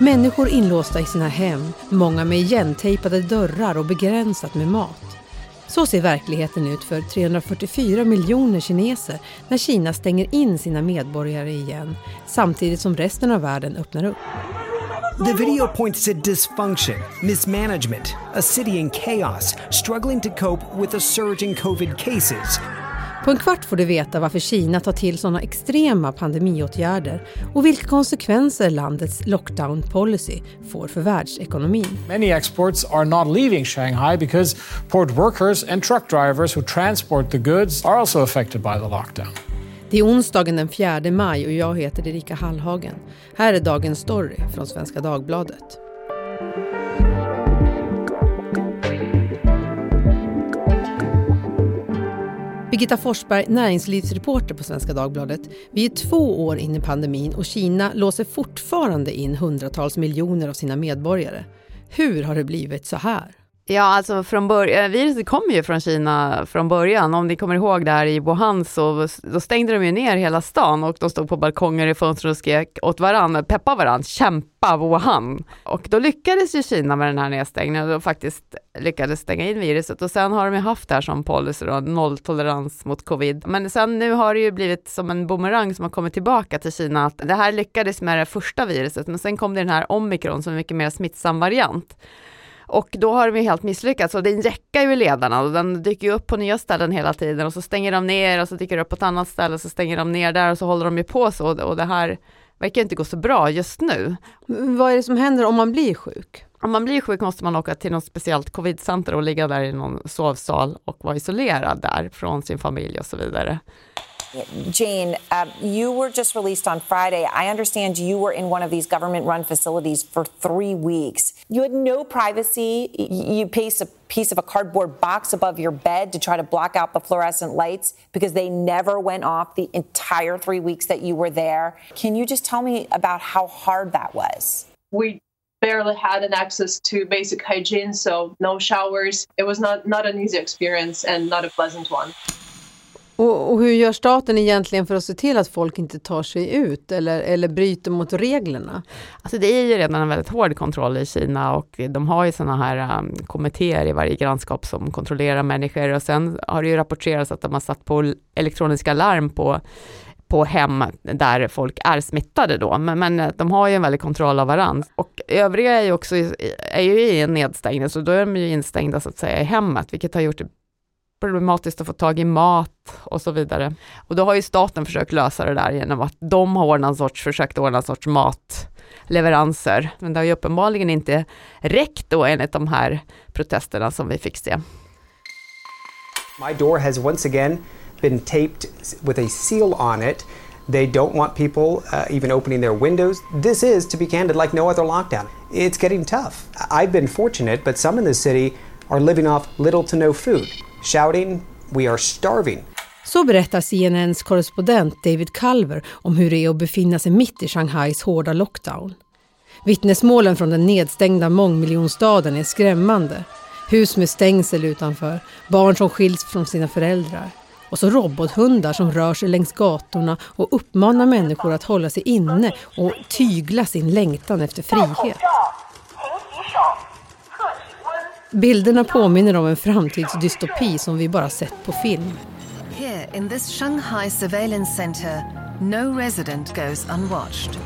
Människor inlåsta i sina hem, många med igentejpade dörrar och begränsat med mat. Så ser verkligheten ut för 344 miljoner kineser när Kina stänger in sina medborgare igen samtidigt som resten av världen öppnar upp. The video points to dysfunction, mismanagement, a city in chaos, struggling to cope with a surge in covid cases. På en kvart får du veta varför Kina tar till sådana extrema pandemiåtgärder och vilka konsekvenser landets lockdown policy får för världsekonomin. Many exports are not leaving Shanghai because port workers and truck drivers who transport the goods are also affected by the lockdown. Det är onsdagen den 4 maj och jag heter Erika Hallhagen. Här är dagens story från Svenska Dagbladet. Birgitta Forsberg, näringslivsreporter på Svenska Dagbladet. Vi är två år in i pandemin och Kina låser fortfarande in hundratals miljoner av sina medborgare. Hur har det blivit så här? Ja, alltså från början, eh, viruset kommer ju från Kina från början. Om ni kommer ihåg där i Wuhan så då stängde de ju ner hela stan och de stod på balkonger i fönstren och skrek åt varandra, peppa varandra, kämpa Wuhan. Och då lyckades ju Kina med den här nedstängningen och faktiskt lyckades stänga in viruset och sen har de ju haft det här som policy då, nolltolerans mot covid. Men sen nu har det ju blivit som en bumerang som har kommit tillbaka till Kina att det här lyckades med det första viruset men sen kom det den här omikron som är mycket mer smittsam variant. Och då har de ju helt misslyckats och den räcker ju i ledarna och den dyker ju upp på nya ställen hela tiden och så stänger de ner och så dyker det upp på ett annat ställe och så stänger de ner där och så håller de ju på så och det här verkar inte gå så bra just nu. Vad är det som händer om man blir sjuk? Om man blir sjuk måste man åka till något speciellt covidcenter och ligga där i någon sovsal och vara isolerad där från sin familj och så vidare. Jane, uh, you were just released on Friday. I understand you were in one of these government run facilities for three weeks. You had no privacy. You placed a piece of a cardboard box above your bed to try to block out the fluorescent lights because they never went off the entire three weeks that you were there. Can you just tell me about how hard that was? We barely had an access to basic hygiene, so no showers. It was not, not an easy experience and not a pleasant one. Och, och, hur gör staten egentligen för att se till att folk inte tar sig ut eller, eller bryter mot reglerna? Alltså det är ju redan en väldigt hård kontroll i Kina och de har ju sådana här um, kommittéer i varje grannskap som kontrollerar människor och sen har det ju rapporterats att de har satt på elektroniska larm på på hem där folk är smittade då, men, men eh, de har ju en väldig kontroll av varandra. Och övriga är ju också är ju i en nedstängning, så då är de ju instängda så att säga i hemmet, vilket har gjort det problematiskt att få tag i mat och så vidare. Och då har ju staten försökt lösa det där genom att de har ordnat sorts, försökt ordna en sorts matleveranser. Men det har ju uppenbarligen inte räckt då enligt de här protesterna som vi fick se. My door has once again been taped with a seal on it. They don't want people uh, even opening their windows. This is, to be candid, like no other lockdown. It's getting tough. I've been fortunate, but some in the city are living off little to no food shouting “We are starving”. Så berättar CNNs korrespondent David Culver om hur det är att befinna sig mitt i Shanghais hårda lockdown. Vittnesmålen från den nedstängda mångmiljonstaden är skrämmande. Hus med stängsel utanför, barn som skiljs från sina föräldrar och så robothundar som rör sig längs gatorna och uppmanar människor att hålla sig inne och tygla sin längtan efter frihet. Bilderna påminner om en framtidsdystopi som vi bara sett på film. Here in this Shanghai surveillance center, no resident goes unwatched.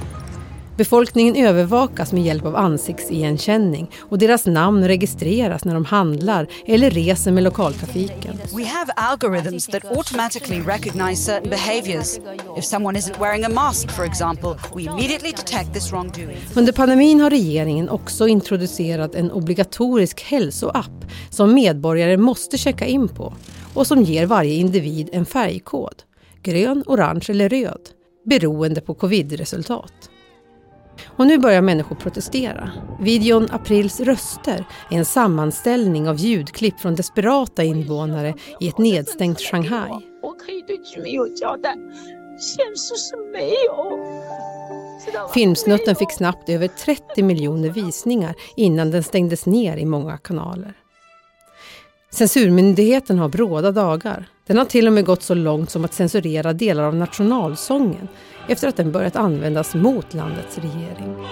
Befolkningen övervakas med hjälp av ansiktsigenkänning och deras namn registreras när de handlar eller reser med lokaltrafiken. We have algorithms that automatically recognize certain behaviors. If someone isn't wearing a mask, for example, we immediately detect this wrongdoing. Under pandemin har regeringen också introducerat en obligatorisk hälsoapp som medborgare måste checka in på och som ger varje individ en färgkod, grön, orange eller röd, beroende på covid-resultat. Och nu börjar människor protestera. Videon Aprils röster är en sammanställning av ljudklipp från desperata invånare i ett nedstängt Shanghai. Filmsnutten fick snabbt över 30 miljoner visningar innan den stängdes ner i många kanaler. Censurmyndigheten har bråda dagar. Den har till och med gått så långt som att censurera delar av nationalsången efter att den börjat användas mot landets regering.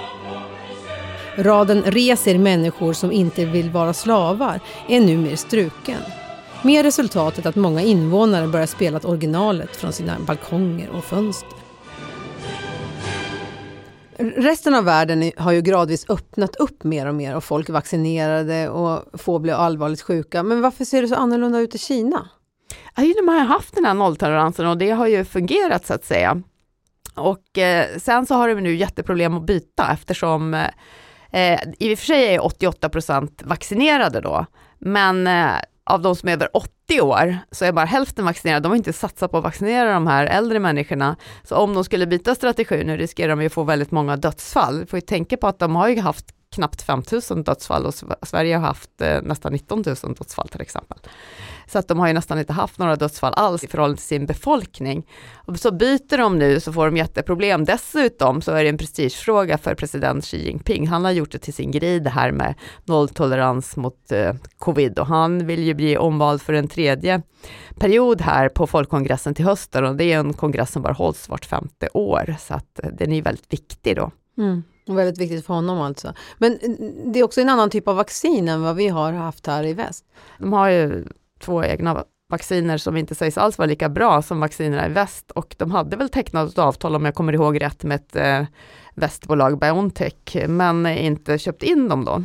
Raden reser människor som inte vill vara slavar är numera struken. Med resultatet att många invånare börjar spela originalet från sina balkonger och fönster. Resten av världen har ju gradvis öppnat upp mer och mer och folk är vaccinerade och få blir allvarligt sjuka. Men varför ser det så annorlunda ut i Kina? de har haft den här nolltoleransen och det har ju fungerat så att säga. Och eh, sen så har de nu jätteproblem att byta eftersom eh, i och för sig är 88% vaccinerade då, men eh, av de som är över 80 år så är bara hälften vaccinerade. De har inte satsat på att vaccinera de här äldre människorna. Så om de skulle byta strategi nu riskerar de ju att få väldigt många dödsfall. Vi får ju tänka på att de har ju haft knappt 5 000 dödsfall och Sverige har haft eh, nästan 19 000 dödsfall till exempel. Så att de har ju nästan inte haft några dödsfall alls i förhållande till sin befolkning. Och så byter de nu så får de jätteproblem. Dessutom så är det en prestigefråga för president Xi Jinping. Han har gjort det till sin grej det här med nolltolerans mot eh, covid och han vill ju bli omvald för en tredje period här på folkkongressen till hösten och det är en kongress som bara hålls vart femte år så att eh, den är väldigt viktig då. Mm. Väldigt viktigt för honom alltså. Men det är också en annan typ av vaccin än vad vi har haft här i väst. De har ju två egna vacciner som inte sägs alls vara lika bra som vaccinerna i väst och de hade väl tecknat ett avtal om jag kommer ihåg rätt med ett eh, västbolag Biontech men inte köpt in dem då.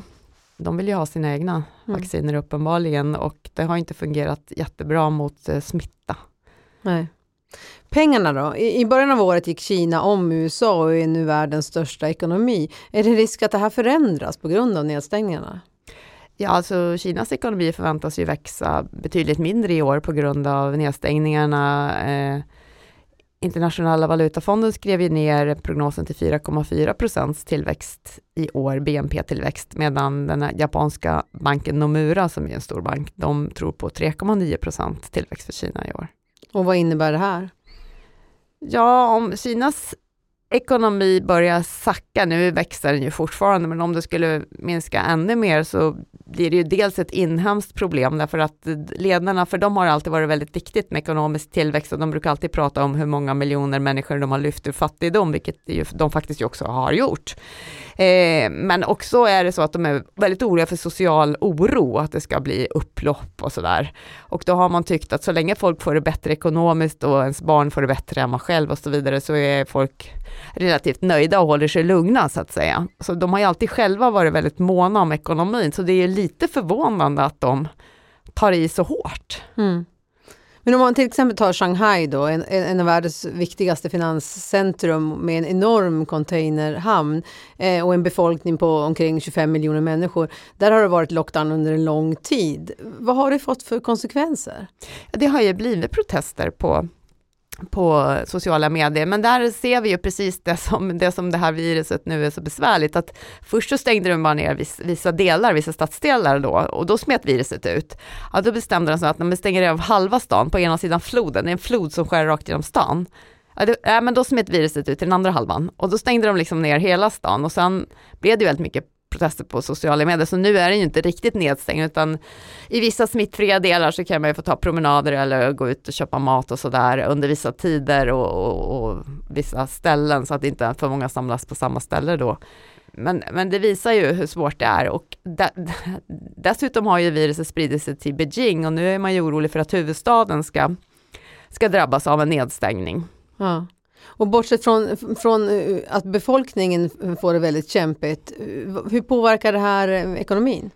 De vill ju ha sina egna mm. vacciner uppenbarligen och det har inte fungerat jättebra mot eh, smitta. Nej. Pengarna då? I början av året gick Kina om USA och är nu världens största ekonomi. Är det risk att det här förändras på grund av nedstängningarna? Ja, alltså Kinas ekonomi förväntas ju växa betydligt mindre i år på grund av nedstängningarna. Eh, Internationella valutafonden skrev ju ner prognosen till 4,4 procents tillväxt i år, BNP-tillväxt, medan den japanska banken Nomura, som är en stor bank, de tror på 3,9 procent tillväxt för Kina i år. Och vad innebär det här? Ja, om Kinas ekonomi börjar sacka, nu växer den ju fortfarande, men om det skulle minska ännu mer så blir det ju dels ett inhemskt problem därför att ledarna, för de har alltid varit väldigt viktigt med ekonomisk tillväxt och de brukar alltid prata om hur många miljoner människor de har lyft ur fattigdom, vilket de faktiskt ju också har gjort. Eh, men också är det så att de är väldigt oroliga för social oro, att det ska bli upplopp och sådär. Och då har man tyckt att så länge folk får det bättre ekonomiskt och ens barn får det bättre än man själv och så vidare så är folk relativt nöjda och håller sig lugna så att säga. Så de har ju alltid själva varit väldigt måna om ekonomin, så det är lite förvånande att de tar i så hårt. Mm. Men om man till exempel tar Shanghai då, en, en av världens viktigaste finanscentrum med en enorm containerhamn eh, och en befolkning på omkring 25 miljoner människor. Där har det varit lockdown under en lång tid. Vad har det fått för konsekvenser? Det har ju blivit protester på på sociala medier, men där ser vi ju precis det som, det som det här viruset nu är så besvärligt, att först så stängde de bara ner vissa delar, vissa stadsdelar då, och då smet viruset ut. Ja, då bestämde de sig att när man stänger av halva stan på ena sidan floden, det är en flod som skär rakt genom stan, ja, det, ja, men då smet viruset ut till den andra halvan, och då stängde de liksom ner hela stan, och sen blev det väldigt mycket protester på sociala medier, så nu är den ju inte riktigt nedstängd, utan i vissa smittfria delar så kan man ju få ta promenader eller gå ut och köpa mat och sådär under vissa tider och, och, och, vissa ställen, så att inte för många samlas på samma ställe då. Men, men det visar ju hur svårt det är och de, dessutom har ju viruset spridit sig till Beijing och nu är man ju orolig för att huvudstaden ska, ska drabbas av en nedstängning. Ja. Och bortsett från, från eh, att befolkningen får det väldigt kämpigt, eh, hur påverkar det här eh, ekonomin?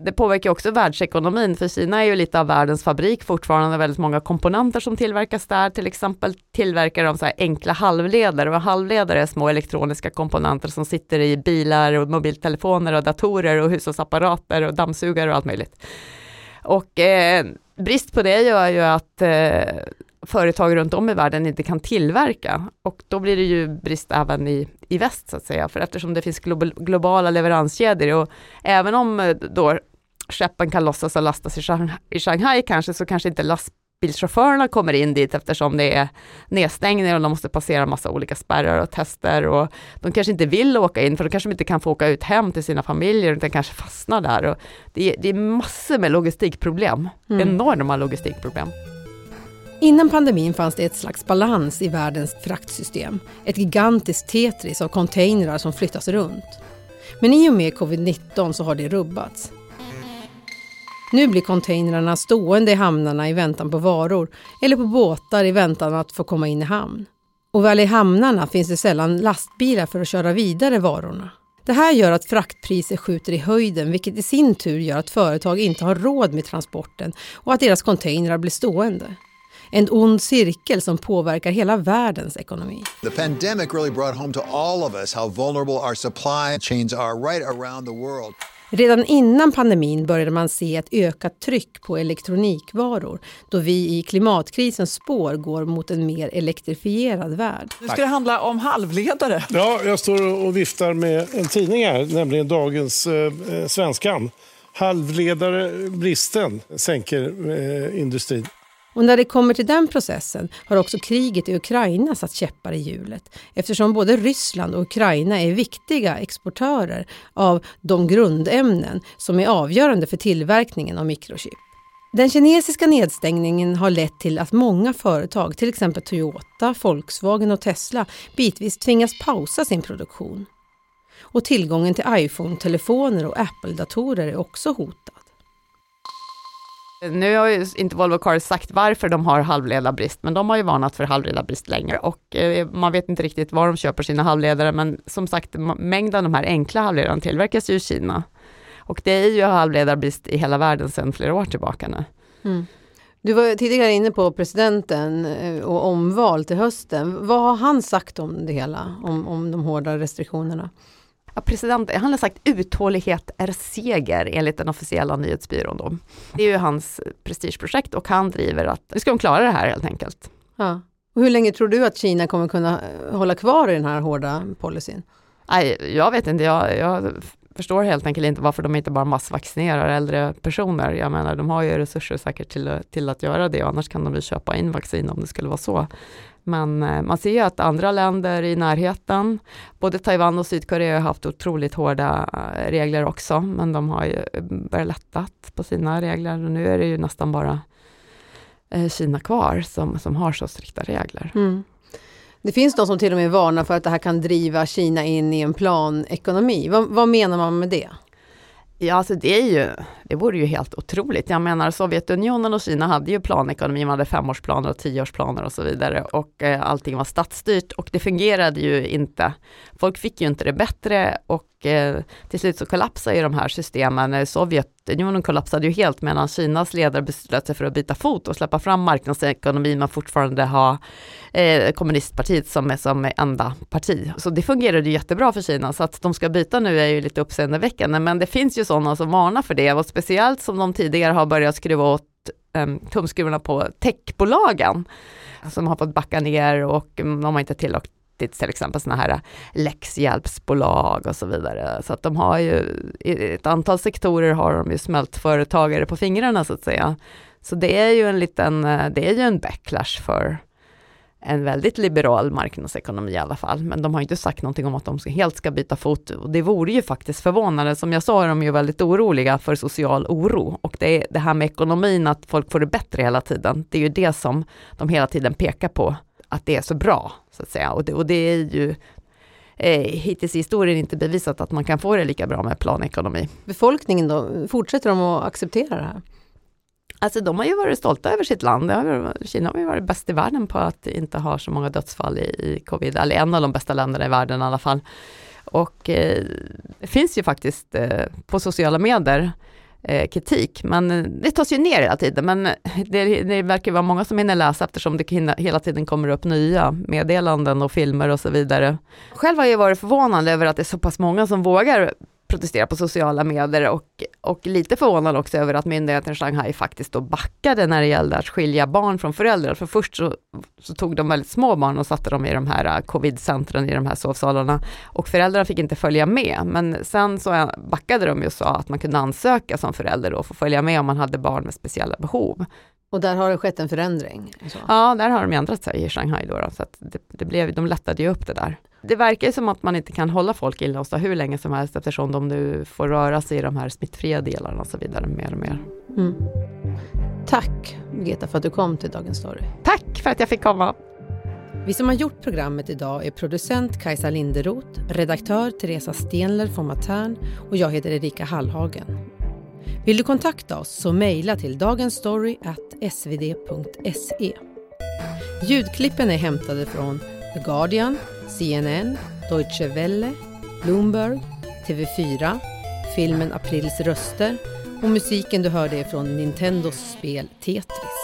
det påverkar också världsekonomin, för Kina är ju lite av världens fabrik fortfarande, väldigt många komponenter som tillverkas där, till exempel tillverkar de så här enkla halvledare, och halvledare är små elektroniska komponenter som sitter i bilar och mobiltelefoner och datorer och hushållsapparater och dammsugare och allt möjligt. Och eh, brist på det gör ju att eh, företag runt om i världen inte kan tillverka. Och då blir det ju brist även i, i väst så att säga, för eftersom det finns globala leveranskedjor och även om eh, då skeppen kan lossas och lastas i Shanghai, i Shanghai kanske, så kanske inte lastbilschaufförerna kommer in dit eftersom det är nedstängning och de måste passera massa olika spärrar och tester och de kanske inte vill åka in för de kanske inte kan få åka ut hem till sina familjer utan kanske fastnar där. Och det, är, det är massor med logistikproblem, mm. enorma logistikproblem. Innan pandemin fanns det ett slags balans i världens fraktsystem. Ett gigantiskt Tetris av containrar som flyttas runt. Men i och med covid-19 så har det rubbats. Nu blir containrarna stående i hamnarna i väntan på varor eller på båtar i väntan att få komma in i hamn. Och väl i hamnarna finns det sällan lastbilar för att köra vidare varorna. Det här gör att fraktpriser skjuter i höjden vilket i sin tur gör att företag inte har råd med transporten och att deras containrar blir stående. En ond cirkel som påverkar hela världens ekonomi. The pandemic really brought home to all of us how vulnerable our supply chains are right around the world. Redan innan pandemin började man se ett ökat tryck på elektronikvaror då vi i klimatkrisens spår går mot en mer elektrifierad värld. Nu ska det handla om halvledare. Ja, jag står och viftar med en tidning här, nämligen dagens eh, Svenskan. Halvledarbristen sänker eh, industrin. Och när det kommer till den processen har också kriget i Ukraina satt käppar i hjulet eftersom både Ryssland och Ukraina är viktiga exportörer av de grundämnen som är avgörande för tillverkningen av mikrochip. Den kinesiska nedstängningen har lett till att många företag, till exempel Toyota, Volkswagen och Tesla, bitvis tvingas pausa sin produktion. Och tillgången till iPhone-telefoner och Apple-datorer är också hotad. Nu har ju inte Volvo Cars sagt varför de har halvledarbrist, men de har ju varnat för halvledarbrist länge och eh, man vet inte riktigt var de köper sina halvledare, men som sagt, mängden av de här enkla halvledarna tillverkas ju i Kina. Och det är ju halvledarbrist i hela världen sedan flera år tillbaka nu. Mm. Du var tidigare inne på presidenten eh, och omval till hösten. Vad har han sagt om det hela, om, om de hårda restriktionerna? Ja, president, han har sagt uthållighet är seger enligt den officiella nyhetsbyrån. Då. Det är ju hans prestigeprojekt och han driver att nu ska de klara det här helt enkelt. Ja. Och hur länge tror du att Kina kommer kunna eh, hålla kvar i den här hårda policyn? Nej, jag vet inte, jag, jag förstår helt enkelt inte varför de inte bara massvaccinerar äldre personer. Jag menar, de har ju resurser säkert till, till att göra det, annars kan de väl köpa in vaccin om det skulle vara så. Men eh, man ser ju att andra länder i närheten, både Taiwan och Sydkorea har haft otroligt hårda eh, regler också, men de har ju eh, börjat lättat på sina regler och nu är det ju nästan bara Kina kvar som, som har så strikta regler. Mm. Det finns de som till och med varnar för att det här kan driva Kina in i en planekonomi. Vad, vad menar man med det? Ja, alltså det är ju, det vore ju helt otroligt. Jag menar Sovjetunionen och Kina hade ju planekonomi, man hade femårsplaner och tioårsplaner och så vidare och eh, allting var statsstyrt och det fungerade ju inte. Folk fick ju inte det bättre och eh, till slut så kollapsade ju de här systemen. Eh, Sovjetunionen kollapsade ju helt medan Kinas ledare beslöt sig för att byta fot och släppa fram marknadsekonomin men fortfarande ha eh, kommunistpartiet som är som enda parti. Så det fungerade jättebra för Kina så att de ska byta nu är ju lite uppseendeväckande men det finns ju sådana som varnar för det och speciellt som de tidigare har börjat skruva åt ehm, tumskruvarna på techbolagen som har fått backa ner och de har inte tillåtit till exempel sådana här äh, läxhjälpsbolag och så vidare. Så att de har ju, i ett antal sektorer har de ju smält företagare på fingrarna så att säga. Så det är ju en liten, äh, det är ju en backlash för en väldigt liberal marknadsekonomi i alla fall. Men de har inte sagt någonting om att de helt ska byta fot. Och det vore ju faktiskt förvånande. Som jag sa är de ju väldigt oroliga för social oro. Och det är det här med ekonomin, att folk får det bättre hela tiden. Det är ju det som de hela tiden pekar på, att det är så bra. så att säga. Och det, och det är ju eh, hittills i historien inte bevisat att man kan få det lika bra med planekonomi. Befolkningen då, fortsätter de att acceptera det här? Alltså de har ju varit stolta över sitt land. Kina har ju varit bäst i världen på att inte ha så många dödsfall i, i covid, eller en av de bästa länderna i världen i alla fall. Och eh, det finns ju faktiskt eh, på sociala medier Eh, kritik, men eh, det tas ju ner hela tiden. Men eh, det, det verkar vara många som hinner läsa eftersom det hela tiden kommer upp nya meddelanden och filmer och så vidare. Själv har jag varit förvånad över att det är så pass många som vågar protestera på sociala medier och, och lite förvånad också över att myndigheten Shanghai faktiskt då backade när det gällde att skilja barn från föräldrar. För först så, så tog de väldigt små barn och satte dem i de här äh, covid-centren, i de här sovsalarna och föräldrarna fick inte följa med. Men sen så backade de ju och sa att man kunde ansöka som förälder och få följa med om man hade barn med speciella behov. Och där har det skett en förändring? Så. Ja, där har de ändrat sig i Shanghai då, då så att det, det, blev, de lättade ju upp det där. Det verkar som att man inte kan hålla folk inlåsta hur länge som helst eftersom de nu får röra sig i de här smittfria delarna och så vidare mer och mer. Mm. Tack Birgitta för att du kom till Dagens Story. Tack för att jag fick komma. Vi som har gjort programmet idag är producent Kajsa Linderoth, redaktör Teresa Stenler från Matern och jag heter Erika Hallhagen. Vill du kontakta oss så mejla till dagensstory.svd.se. Ljudklippen är hämtade från The Guardian, CNN, Deutsche Welle, Bloomberg, TV4, filmen Aprils röster och musiken du hörde är från Nintendos spel Tetris.